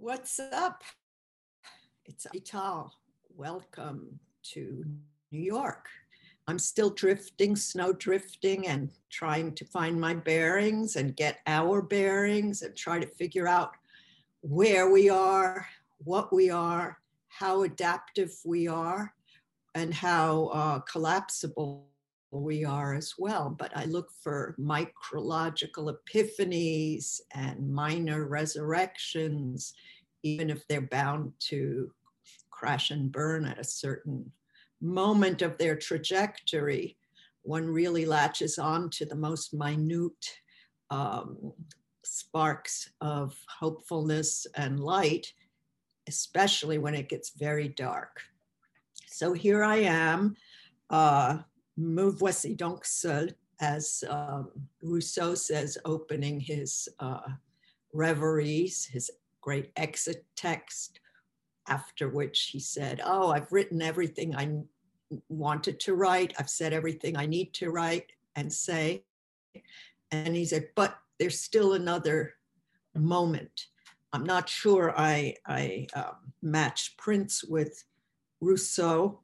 What's up? It's Avital. Welcome to New York. I'm still drifting, snow drifting, and trying to find my bearings and get our bearings and try to figure out where we are, what we are, how adaptive we are, and how uh, collapsible we are as well. But I look for micrological epiphanies and minor resurrections, even if they're bound to crash and burn at a certain moment of their trajectory. One really latches on to the most minute um, sparks of hopefulness and light, especially when it gets very dark. So here I am. Uh, Me voici donc seul, as um, Rousseau says, opening his uh, reveries, his great exit text, after which he said, Oh, I've written everything I wanted to write. I've said everything I need to write and say. And he said, But there's still another moment. I'm not sure I, I um, match Prince with Rousseau,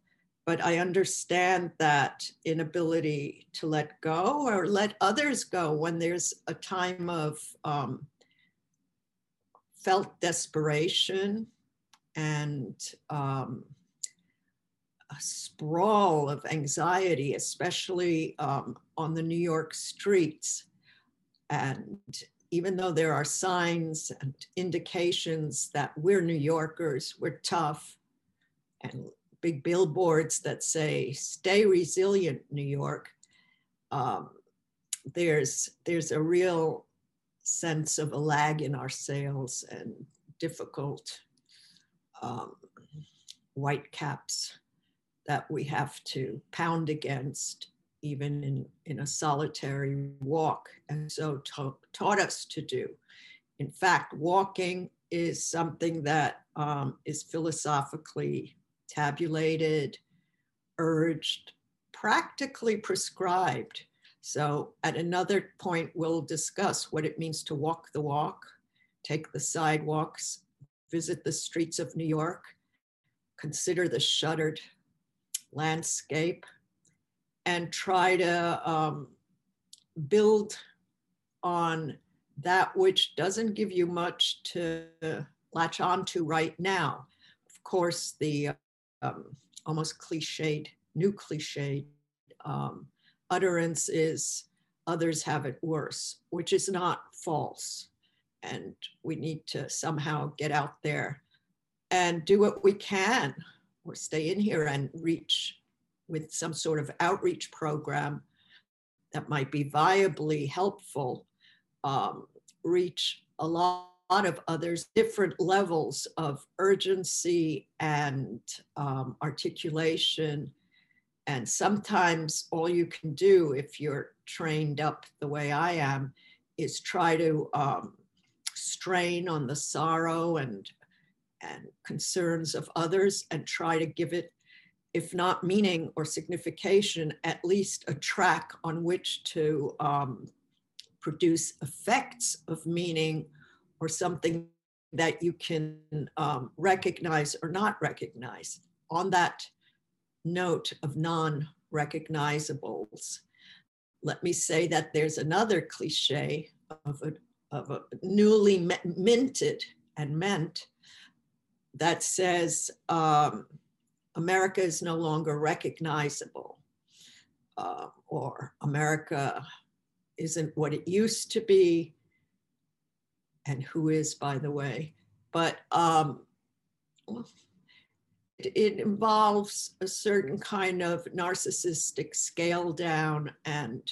but I understand that inability to let go or let others go when there's a time of um, felt desperation and um, a sprawl of anxiety, especially um, on the New York streets. And even though there are signs and indications that we're New Yorkers, we're tough, and big billboards that say "Stay resilient, New York." Um, there's there's a real sense of a lag in our sails and difficult um, white caps that we have to pound against even in, in a solitary walk and so ta- taught us to do in fact walking is something that um, is philosophically tabulated, urged, practically prescribed. So at another point, we'll discuss what it means to walk the walk, take the sidewalks, visit the streets of New York, consider the shuttered landscape, and try to um, build on that which doesn't give you much to latch onto right now. Of course, the um, almost cliched, new cliched um, utterance is others have it worse, which is not false. And we need to somehow get out there and do what we can or stay in here and reach with some sort of outreach program that might be viably helpful, um, reach a lot lot of others, different levels of urgency and um, articulation. And sometimes all you can do if you're trained up the way I am is try to um, strain on the sorrow and, and concerns of others and try to give it, if not meaning or signification, at least a track on which to um, produce effects of meaning or something that you can um, recognize or not recognize. On that note of non recognizables, let me say that there's another cliche of a, of a newly minted and meant that says um, America is no longer recognizable uh, or America isn't what it used to be and who is, by the way. But um, it, it involves a certain kind of narcissistic scale down and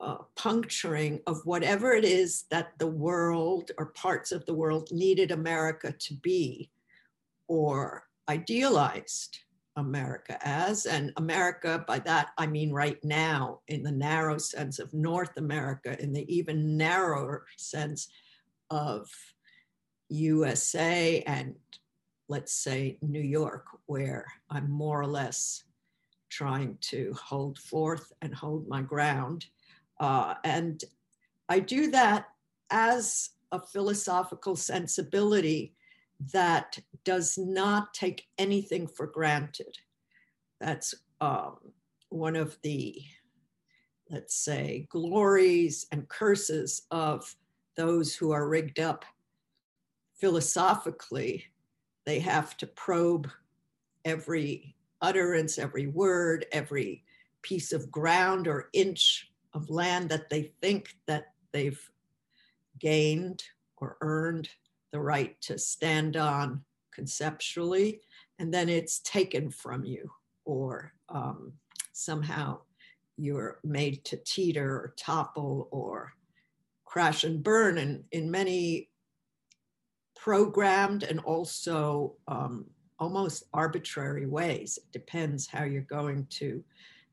uh, puncturing of whatever it is that the world or parts of the world needed America to be or idealized America as. And America, by that I mean right now, in the narrow sense of North America, in the even narrower sense of USA and let's say New York, where I'm more or less trying to hold forth and hold my ground. Uh, and I do that as a philosophical sensibility that does not take anything for granted. That's um, one of the, let's say, glories and curses of those who are rigged up philosophically. They have to probe every utterance, every word, every piece of ground or inch of land that they think that they've gained or earned the right to stand on conceptually, and then it's taken from you, or um, somehow you're made to teeter or topple or crash and burn. And in many programmed and also um, almost arbitrary ways. It depends how you're going to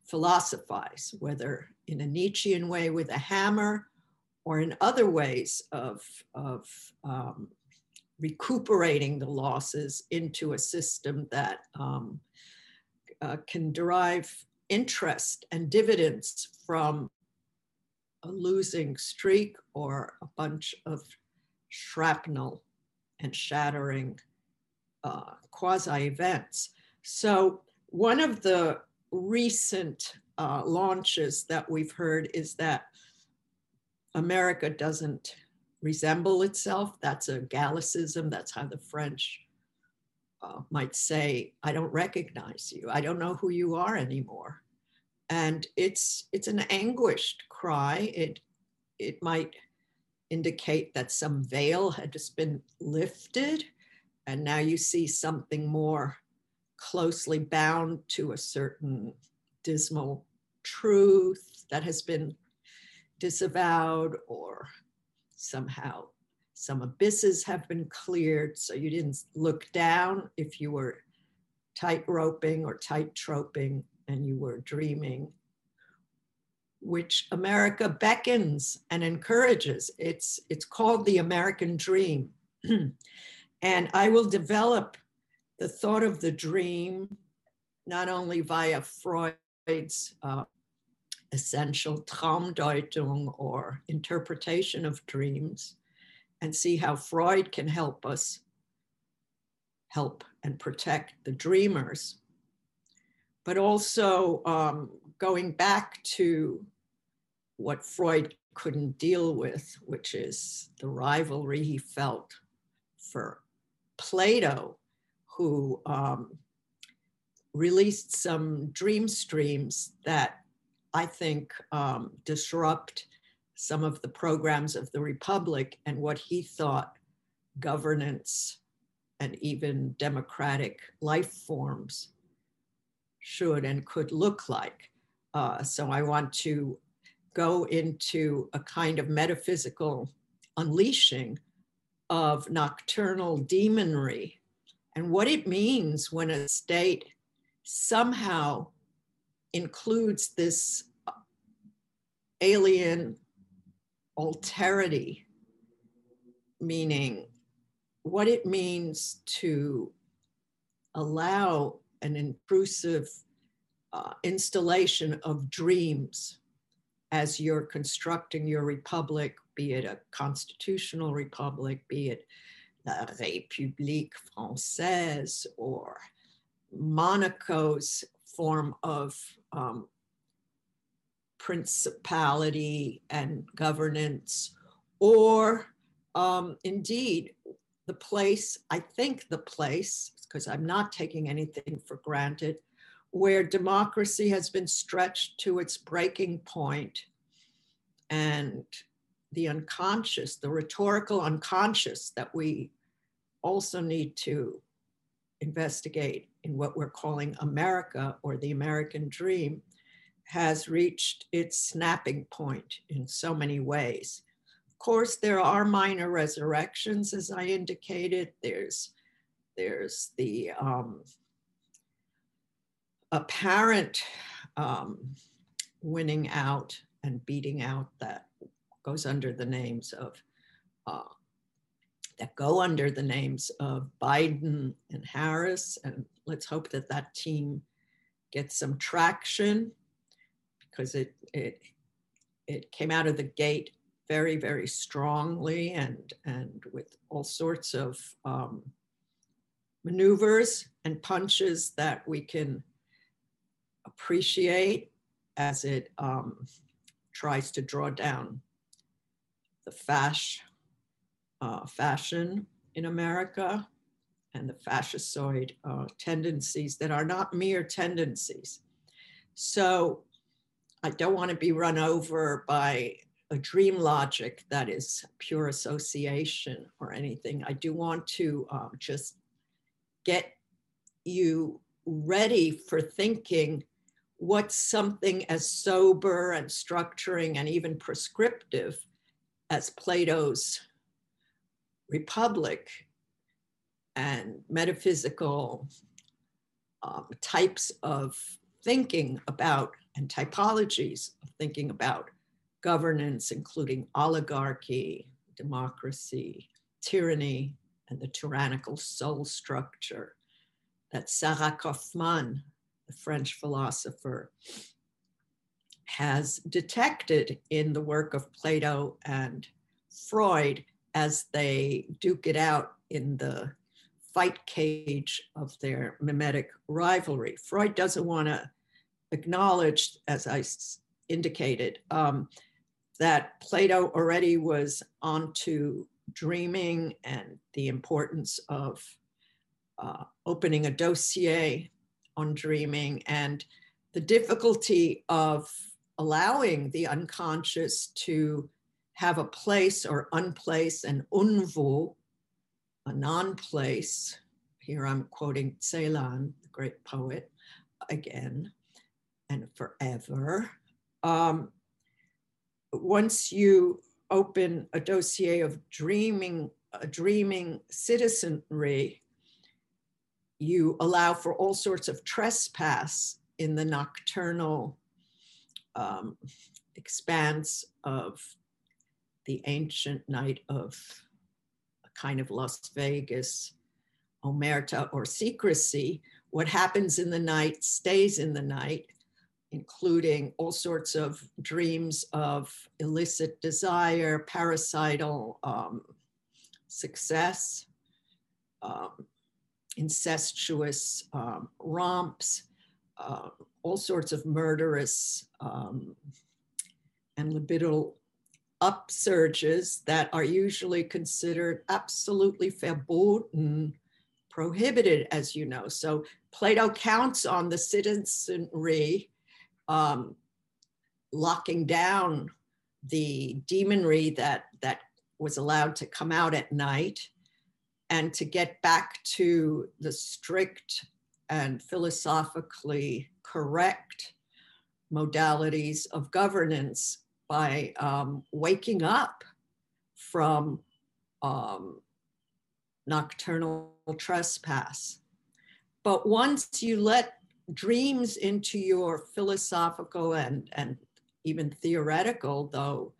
philosophize, whether in a Nietzschean way with a hammer or in other ways of, of um, recuperating the losses into a system that um, uh, can derive interest and dividends from a losing streak or a bunch of shrapnel and shattering uh, quasi events. So, one of the recent uh, launches that we've heard is that America doesn't resemble itself. That's a Gallicism. That's how the French uh, might say, I don't recognize you. I don't know who you are anymore. And it's, it's an anguished cry. It, it might indicate that some veil had just been lifted and now you see something more closely bound to a certain dismal truth that has been disavowed or somehow some abysses have been cleared so you didn't look down if you were tight roping or tight troping and you were dreaming which america beckons and encourages. It's it's called the american dream. And I will develop the thought of the dream not only via Freud's uh, essential Traumdeutung or interpretation of dreams and see how Freud can help us help and protect the dreamers, but also um, going back to what Freud couldn't deal with, which is the rivalry he felt for Plato, who um, released some dream streams that I think um, disrupt some of the programs of the Republic and what he thought governance and even democratic life forms should and could look like. Uh, so I want to go into a kind of metaphysical unleashing of nocturnal demonry and what it means when a state somehow includes this alien alterity, meaning what it means to allow an intrusive uh, installation of dreams as you're constructing your republic be it a constitutional republic, be it La République Française or Monaco's form of um, principality and governance, or um, indeed the place, I think the place, because I'm not taking anything for granted, where democracy has been stretched to its breaking point and the unconscious, the rhetorical unconscious that we also need to investigate in what we're calling America or the American dream has reached its snapping point in so many ways. Course, there are minor resurrections, as I indicated. There's, there's the um, apparent um, winning out and beating out that goes under the names of, uh, that go under the names of Biden and Harris. And let's hope that that team gets some traction because it, it, it came out of the gate very, very strongly and, and with all sorts of um, maneuvers and punches that we can appreciate as it um, tries to draw down the fash, uh, fashion in America and the fascistoid uh, tendencies that are not mere tendencies. So I don't want to be run over by a dream logic that is pure association or anything. I do want to um, just get you ready for thinking what's something as sober and structuring and even prescriptive as Plato's Republic and metaphysical um, types of thinking about and typologies of thinking about governance, including oligarchy, democracy, tyranny, and the tyrannical soul structure that Sarah Kofman, the French philosopher, has detected in the work of Plato and Freud as they duke it out in the fight cage of their mimetic rivalry. Freud doesn't want to acknowledge, as I indicated, um, that Plato already was onto dreaming and the importance of uh, opening a dossier on dreaming and the difficulty of allowing the unconscious to have a place or unplace an unvu, a non-place. Here I'm quoting Celan, the great poet, again and forever. Um, once you open a dossier of dreaming, a dreaming citizenry, you allow for all sorts of trespass in the nocturnal um, expanse of the ancient night of a kind of Las Vegas omerta or secrecy. What happens in the night stays in the night including all sorts of dreams of illicit desire, parasital um, success, um, incestuous um, romps, uh, all sorts of murderous um, and libidinal upsurges that are usually considered absolutely verboten, prohibited, as you know. So Plato counts on the citizenry um, locking down the demonry that that was allowed to come out at night and to get back to the strict and philosophically correct modalities of governance by um, waking up from um, nocturnal trespass. But once you let dreams into your philosophical and, and even theoretical, though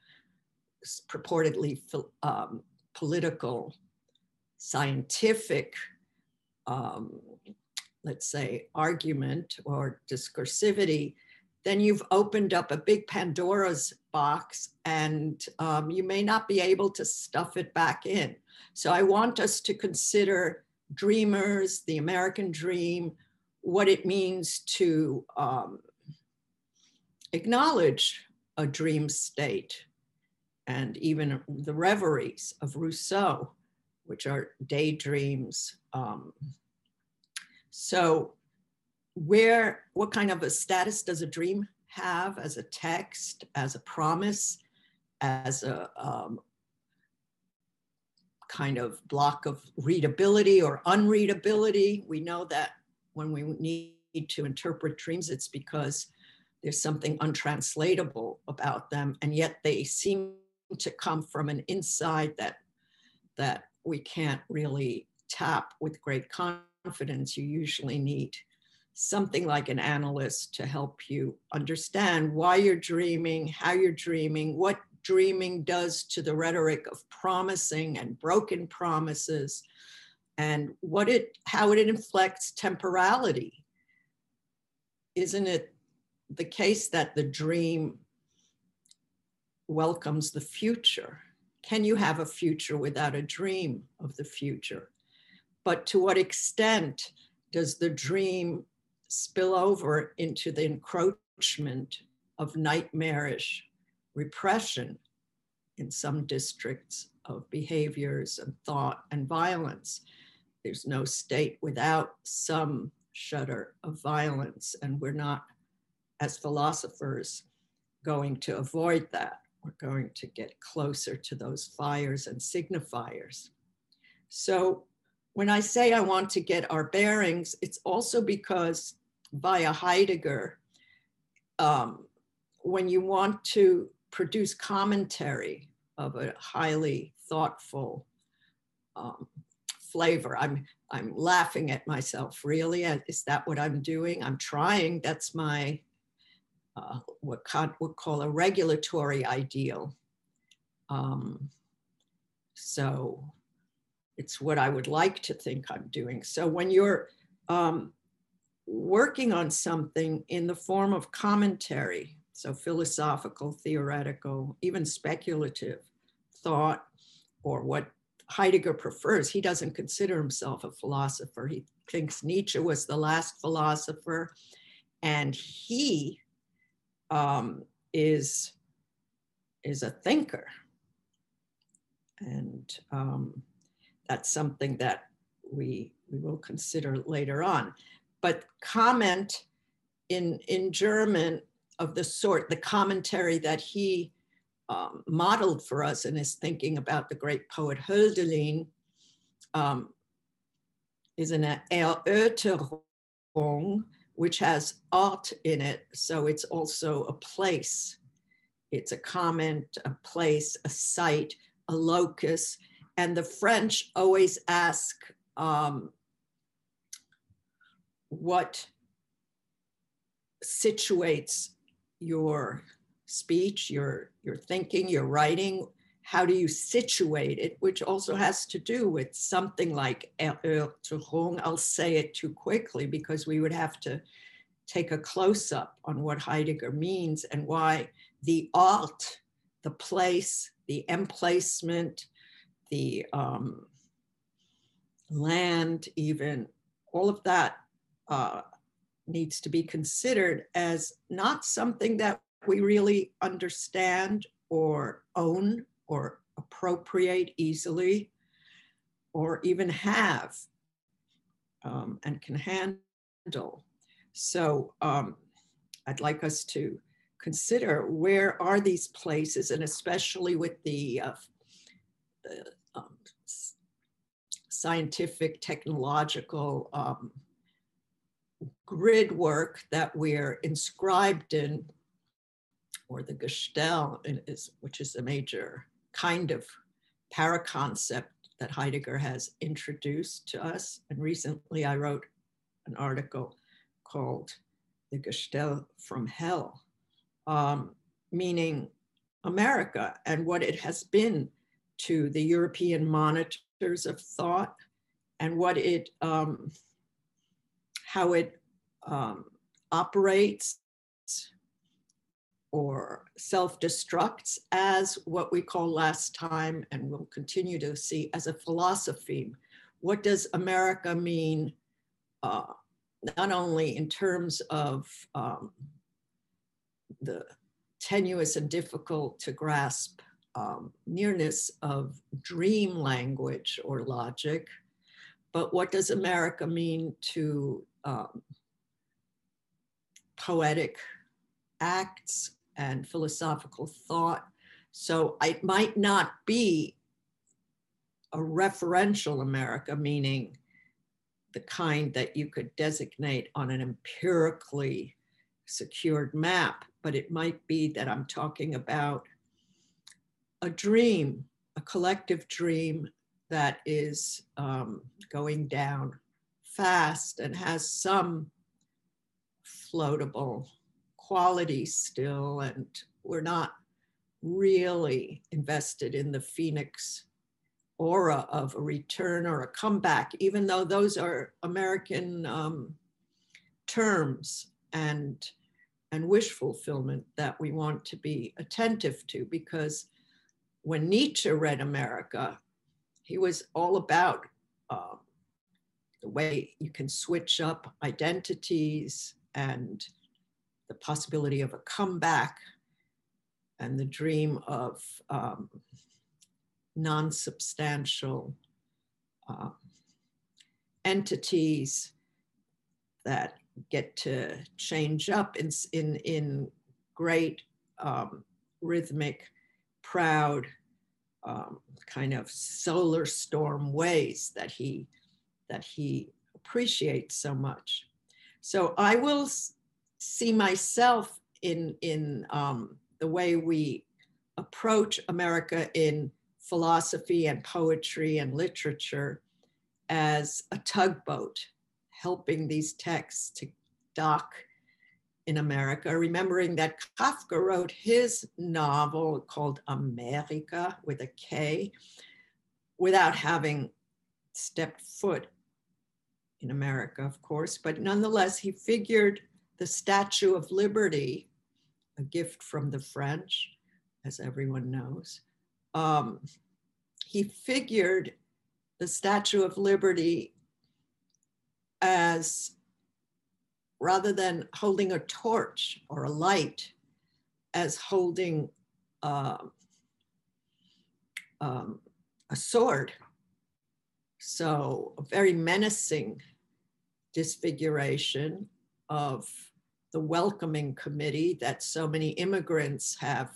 purportedly um, political, scientific, um, let's say, argument or discursivity, then you've opened up a big Pandora's box and um, you may not be able to stuff it back in. So I want us to consider dreamers, the American dream, what it means to um, acknowledge a dream state and even the reveries of Rousseau, which are daydreams. Um, so where, what kind of a status does a dream have as a text, as a promise, as a um, kind of block of readability or unreadability? We know that when we need to interpret dreams, it's because there's something untranslatable about them, and yet they seem to come from an inside that that we can't really tap with great confidence. You usually need something like an analyst to help you understand why you're dreaming, how you're dreaming, what dreaming does to the rhetoric of promising and broken promises, and what it how it inflects temporality isn't it the case that the dream welcomes the future. Can you have a future without a dream of the future? But to what extent does the dream spill over into the encroachment of nightmarish repression in some districts of behaviors and thought and violence? There's no state without some shudder of violence, and we're not, as philosophers, going to avoid that. We're going to get closer to those fires and signifiers. So when I say I want to get our bearings, it's also because via Heidegger, um, when you want to produce commentary of a highly thoughtful um, flavor, I'm I'm laughing at myself. Really, is that what I'm doing? I'm trying. That's my uh, what Kant would call a regulatory ideal. Um, so it's what I would like to think I'm doing. So when you're um, working on something in the form of commentary, so philosophical, theoretical, even speculative thought, or what Heidegger prefers, he doesn't consider himself a philosopher. He thinks Nietzsche was the last philosopher, and he um, is is a thinker, and um, that's something that we we will consider later on. But comment in in German of the sort, the commentary that he um, modeled for us in his thinking about the great poet Hölderlin um, is an Erörterung, which has Ort in it. So it's also a place. It's a comment, a place, a site, a locus. And the French always ask um, what situates your speech, your, your thinking, your writing, how do you situate it, which also has to do with something like Erörterung. I'll say it too quickly because we would have to take a close up on what Heidegger means and why the Ort, the place, the emplacement, the um, land, even all of that uh, needs to be considered as not something that we really understand or own or appropriate easily or even have um, and can handle. So um, I'd like us to consider where are these places and especially with the, uh, the um, scientific, technological um, grid work that we're inscribed in, or the Gestell, which is a major kind of paraconcept that Heidegger has introduced to us. And recently I wrote an article called The Gestell from Hell, um, meaning America and what it has been to the European monitors of thought and what it, um, how it um, operates or self-destructs as what we call last time and will continue to see as a philosophy. What does America mean, uh, not only in terms of um, the tenuous and difficult to grasp um, nearness of dream language or logic, but what does America mean to um, poetic acts and philosophical thought. So it might not be a referential America, meaning the kind that you could designate on an empirically secured map, but it might be that I'm talking about a dream, a collective dream that is um, going down fast and has some floatable quality still, and we're not really invested in the Phoenix aura of a return or a comeback, even though those are American um, terms. And and wish fulfillment that we want to be attentive to because when Nietzsche read America, he was all about uh, the way you can switch up identities and the possibility of a comeback and the dream of um, non substantial uh, entities that get to change up in, in, in great um, rhythmic, proud, um, kind of solar storm ways that he that he appreciates so much. So I will see myself in in um, the way we approach America in philosophy and poetry and literature as a tugboat, helping these texts to dock in America, remembering that Kafka wrote his novel called America with a K without having stepped foot in America, of course, but nonetheless, he figured the Statue of Liberty, a gift from the French, as everyone knows. Um, he figured the Statue of Liberty as rather than holding a torch or a light, as holding uh, um, a sword. So, a very menacing disfiguration of the welcoming committee that so many immigrants have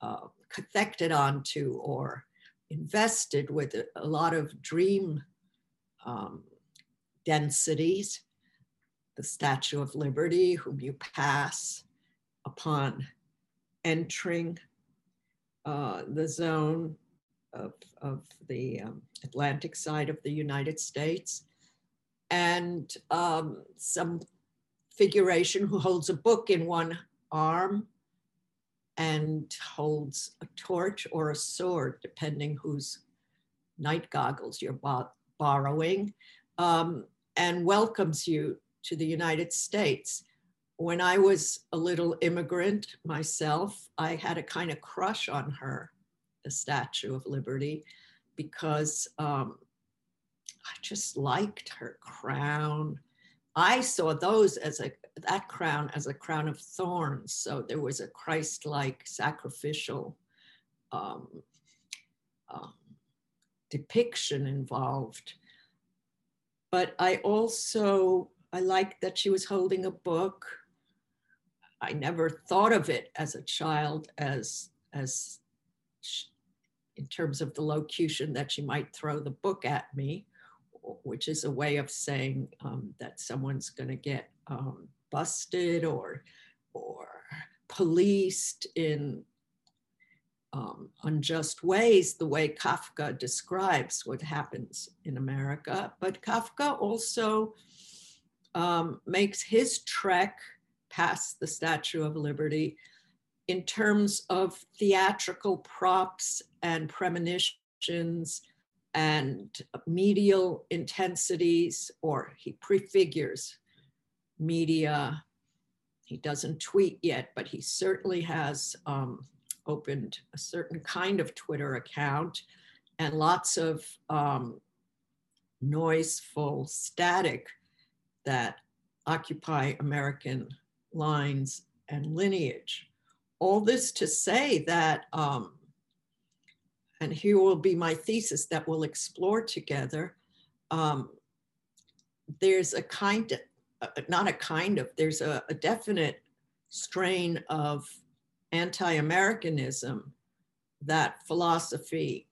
uh, cathected onto or invested with a, a lot of dream um, densities. The Statue of Liberty, whom you pass upon entering uh, the zone of, of the um, Atlantic side of the United States, and um, some figuration who holds a book in one arm and holds a torch or a sword, depending whose night goggles you're borrowing, um, and welcomes you to the United States. When I was a little immigrant myself, I had a kind of crush on her, the Statue of Liberty, because um, I just liked her crown. I saw those as a that crown as a crown of thorns. So there was a Christ-like sacrificial um, um, depiction involved. But I also I liked that she was holding a book. I never thought of it as a child as as in terms of the locution that she might throw the book at me which is a way of saying um, that someone's going to get um, busted or or policed in um, unjust ways, the way Kafka describes what happens in America. But Kafka also um, makes his trek past the Statue of Liberty in terms of theatrical props and premonitions and medial intensities, or he prefigures media. He doesn't tweet yet, but he certainly has um, opened a certain kind of Twitter account and lots of um, noiseful static that occupy American lines and lineage. All this to say that um, and here will be my thesis that we'll explore together. Um, there's a kind of, uh, not a kind of, there's a, a definite strain of anti Americanism that philosophy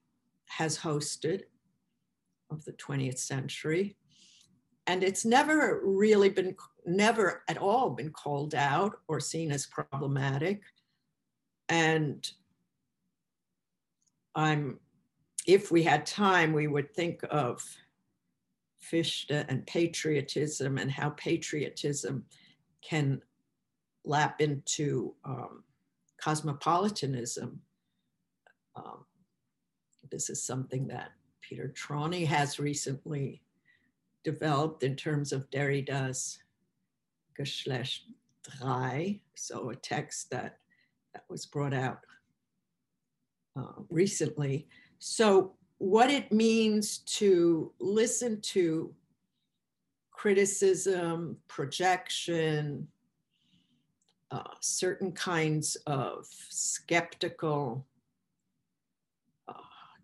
has hosted of the 20th century. And it's never really been, never at all been called out or seen as problematic. And I'm, if we had time, we would think of Fichte and patriotism and how patriotism can lap into um, cosmopolitanism. Um, this is something that Peter Trawny has recently developed in terms of Derrida's Geschlecht drei, so a text that, that was brought out uh, recently. So what it means to listen to criticism, projection, uh, certain kinds of skeptical uh,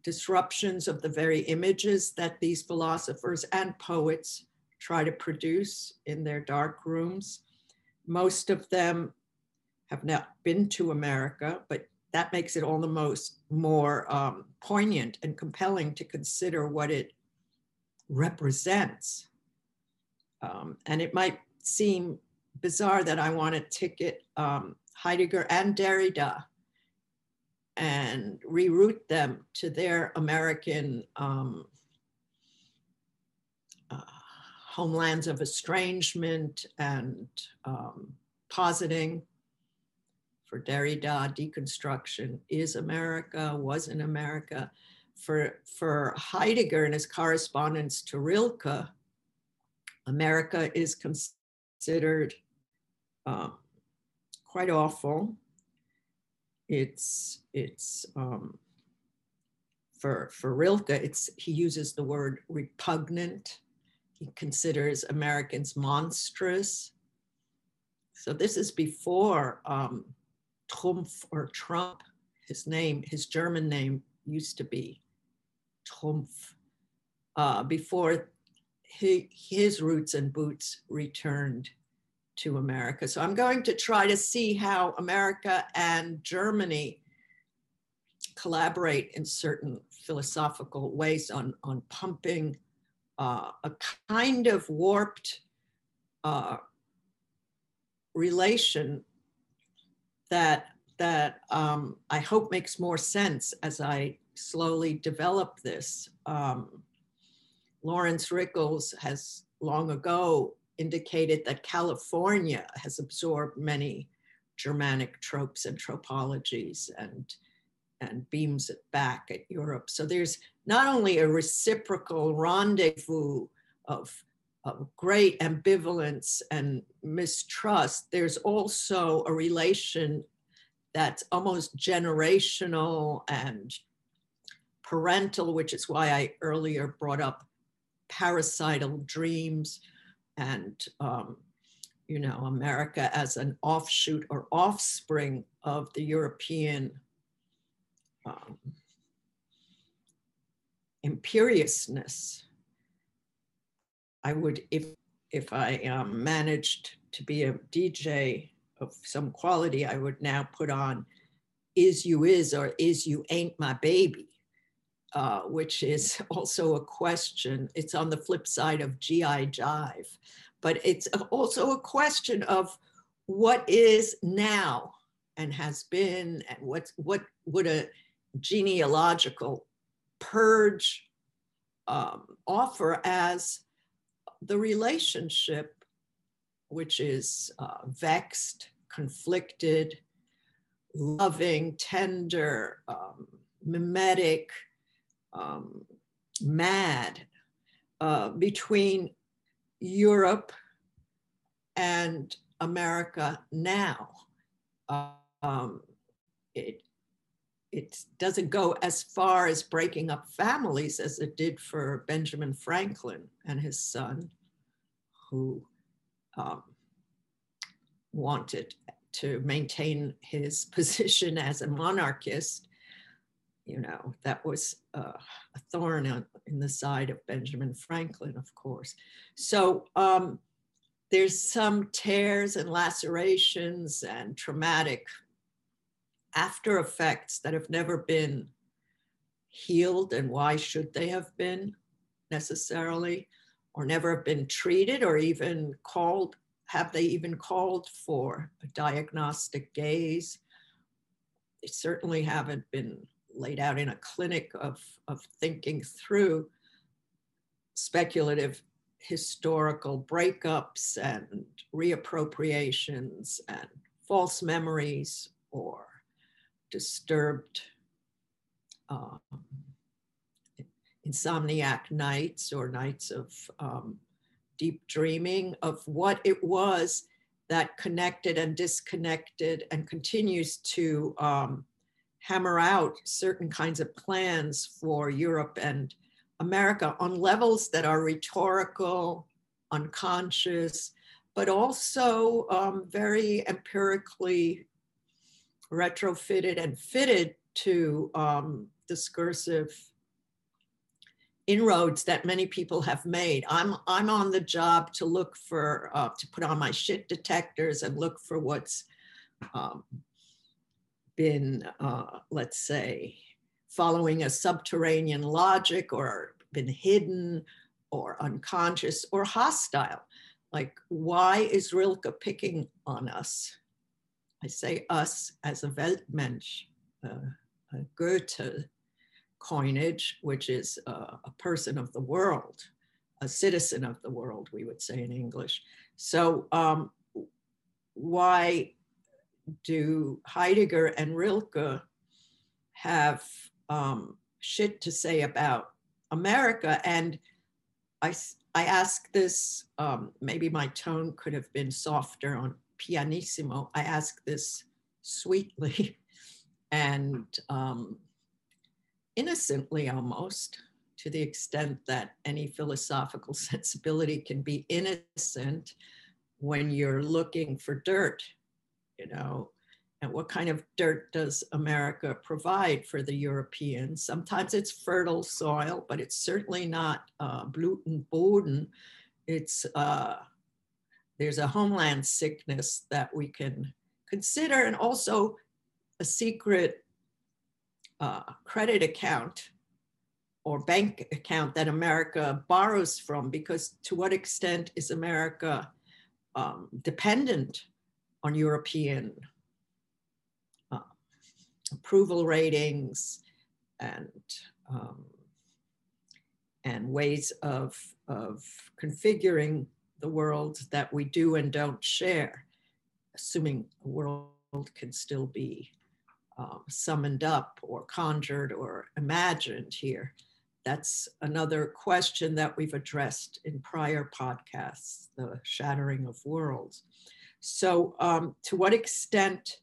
disruptions of the very images that these philosophers and poets try to produce in their dark rooms. Most of them have not been to America, but that makes it all the most more um, poignant and compelling to consider what it represents. Um, and it might seem bizarre that I want to ticket um, Heidegger and Derrida and reroute them to their American um, uh, homelands of estrangement and um, positing for Derrida, deconstruction is America, was in America. For, for Heidegger and his correspondence to Rilke, America is considered um, quite awful. It's, it's um, for, for Rilke, it's, he uses the word repugnant. He considers Americans monstrous. So this is before um, Trumpf or Trump, his name, his German name used to be Trumpf, uh, before he, his roots and boots returned to America. So I'm going to try to see how America and Germany collaborate in certain philosophical ways on, on pumping uh, a kind of warped uh, relation that that um, I hope makes more sense as I slowly develop this. Um, Laurence Rickels has long ago indicated that California has absorbed many Germanic tropes and tropologies and, and beams it back at Europe. So there's not only a reciprocal rendezvous of, of great ambivalence and mistrust, there's also a relation that's almost generational and parental, which is why I earlier brought up parasital dreams and um, you know America as an offshoot or offspring of the European um, imperiousness. I would if if I um, managed to be a DJ of some quality, I would now put on is you is or is you ain't my baby, uh, which is also a question. It's on the flip side of GI Jive, but it's also a question of what is now and has been and what, what would a genealogical purge um, offer as the relationship which is uh, vexed conflicted, loving, tender, um, mimetic, um, mad uh, between Europe and America now. Um, it, it doesn't go as far as breaking up families as it did for Benjamin Franklin and his son, who um, wanted to maintain his position as a monarchist, you know, that was uh, a thorn in the side of Benjamin Franklin, of course. So um, there's some tears and lacerations and traumatic after effects that have never been healed. And why should they have been necessarily, or never have been treated or even called have they even called for a diagnostic gaze? They certainly haven't been laid out in a clinic of, of thinking through speculative historical breakups and reappropriations and false memories or disturbed um, insomniac nights or nights of um, deep dreaming of what it was that connected and disconnected and continues to um, hammer out certain kinds of plans for Europe and America on levels that are rhetorical, unconscious, but also um, very empirically retrofitted and fitted to um, discursive inroads that many people have made. I'm I'm on the job to look for uh, to put on my shit detectors and look for what's um, been, uh, let's say, following a subterranean logic or been hidden or unconscious or hostile. Like, why is Rilke picking on us? I say us as a Weltmensch, uh, a Goethe coinage, which is a person of the world, a citizen of the world, we would say in English. So, um, why do Heidegger and Rilke have um, shit to say about America? And I, I ask this, um, maybe my tone could have been softer on pianissimo. I ask this sweetly and um, innocently almost, to the extent that any philosophical sensibility can be innocent when you're looking for dirt you know, and what kind of dirt does America provide for the Europeans? Sometimes it's fertile soil, but it's certainly not uh, Boden. It's uh, there's a homeland sickness that we can consider, and also a secret uh, credit account or bank account that America borrows from. Because to what extent is America um, dependent on European uh, approval ratings and um, and ways of, of configuring the world that we do and don't share, assuming a world can still be um, summoned up or conjured or imagined here. That's another question that we've addressed in prior podcasts, the shattering of worlds. So, um, to what extent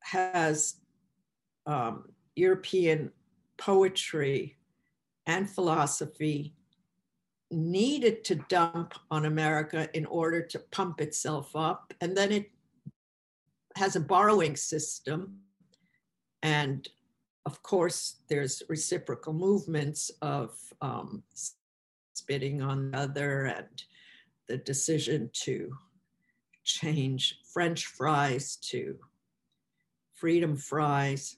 has um, European poetry and philosophy needed to dump on America in order to pump itself up? And then it has a borrowing system. And of course, there's reciprocal movements of um, spitting on the other and the decision to change French fries to freedom fries,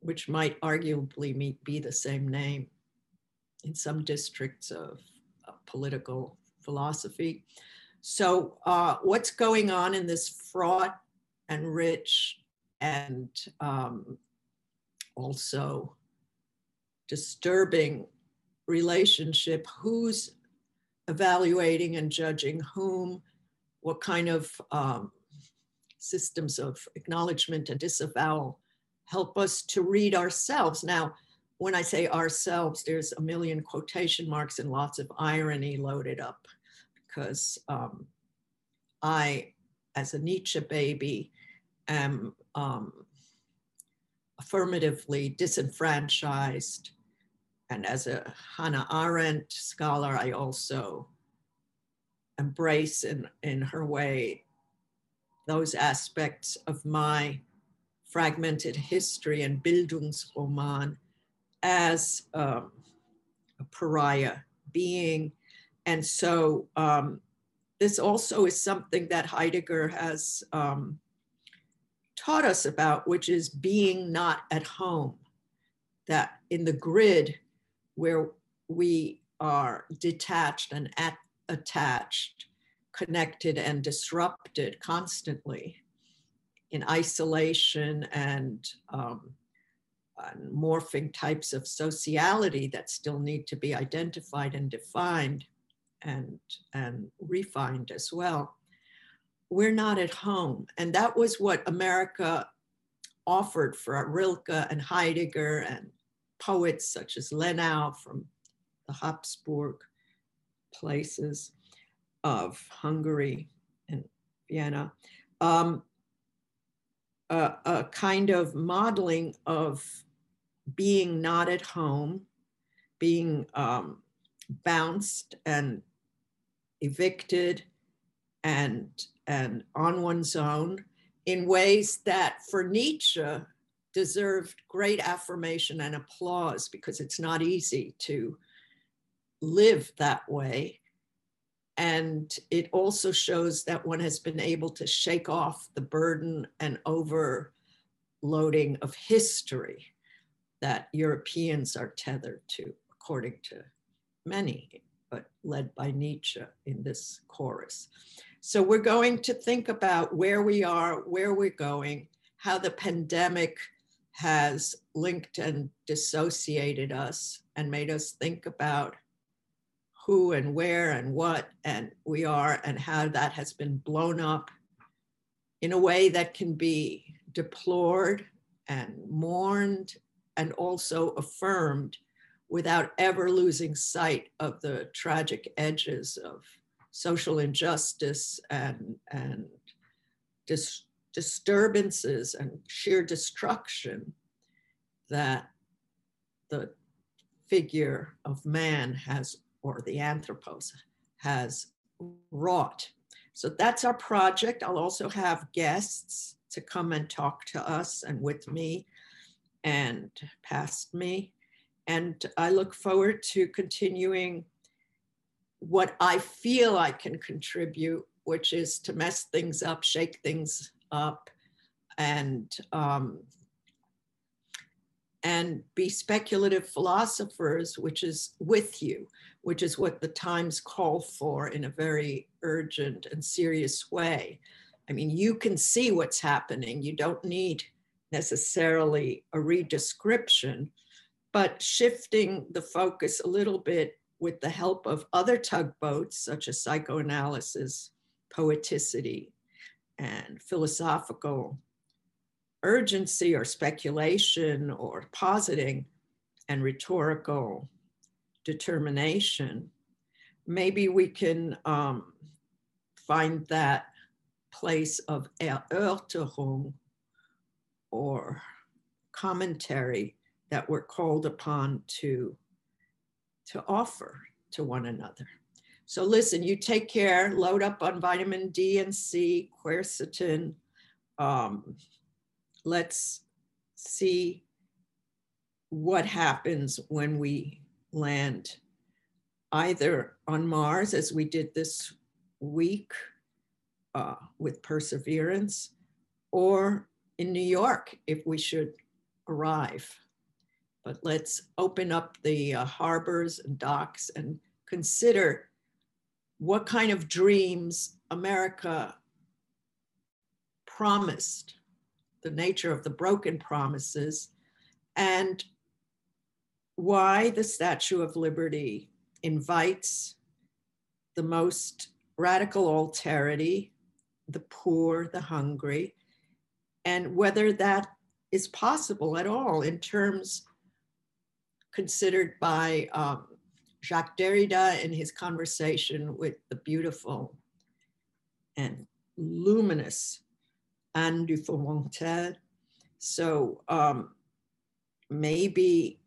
which might arguably be the same name in some districts of, political philosophy. So, uh, what's going on in this fraught and rich and um, also disturbing relationship? Who's evaluating and judging whom? what kind of um, systems of acknowledgement and disavowal help us to read ourselves. Now, when I say ourselves, there's a million quotation marks and lots of irony loaded up because um, I, as a Nietzsche baby, am um, affirmatively disenfranchised. And as a Hannah Arendt scholar, I also embrace in, in her way those aspects of my fragmented history and Bildungsroman as um, a pariah being. And so um, this also is something that Heidegger has um, taught us about, which is being not at home. That in the grid where we are detached and at attached, connected, and disrupted constantly in isolation and, um, and morphing types of sociality that still need to be identified and defined and, and refined as well. We're not at home. And that was what America offered for Rilke and Heidegger and poets such as Lenau from the Habsburg places of Hungary and Vienna, um, a, a kind of modeling of being not at home, being um, bounced and evicted and, and on one's own in ways that for Nietzsche deserved great affirmation and applause because it's not easy to live that way. And it also shows that one has been able to shake off the burden and overloading of history that Europeans are tethered to, according to many, but led by Nietzsche in this chorus. So we're going to think about where we are, where we're going, how the pandemic has linked and dissociated us and made us think about who and where and what and we are and how that has been blown up in a way that can be deplored and mourned and also affirmed without ever losing sight of the tragic edges of social injustice and, and dis- disturbances and sheer destruction that the figure of man has or the anthropos has wrought. So that's our project. I'll also have guests to come and talk to us and with me and past me. And I look forward to continuing what I feel I can contribute, which is to mess things up, shake things up, and um, and be speculative philosophers, which is with you, which is what the times call for in a very urgent and serious way. I mean, you can see what's happening. You don't need necessarily a redescription, but shifting the focus a little bit with the help of other tugboats, such as psychoanalysis, poeticity, and philosophical urgency or speculation or positing and rhetorical determination, maybe we can um, find that place of Erörterung or commentary that we're called upon to, to offer to one another. So listen, you take care, load up on vitamin D and C, quercetin, um, let's see what happens when we land either on Mars, as we did this week uh, with Perseverance, or in New York if we should arrive. But let's open up the uh, harbors and docks and consider what kind of dreams America promised the nature of the broken promises, and why the Statue of Liberty invites the most radical alterity, the poor, the hungry, and whether that is possible at all in terms considered by um, Jacques Derrida in his conversation with the beautiful and luminous Anne du. So um, maybe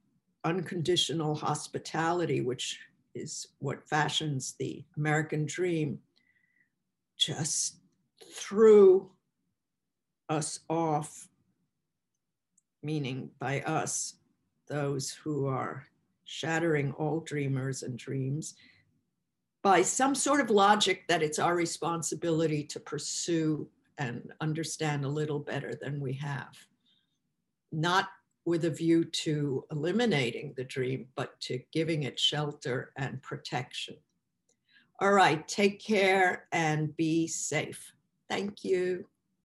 unconditional hospitality, which is what fashions the American dream, just threw us off, meaning by us, those who are shattering all dreamers and dreams, by some sort of logic that it's our responsibility to pursue and understand a little better than we have. Not with a view to eliminating the dream, but to giving it shelter and protection. All right, take care and be safe. Thank you.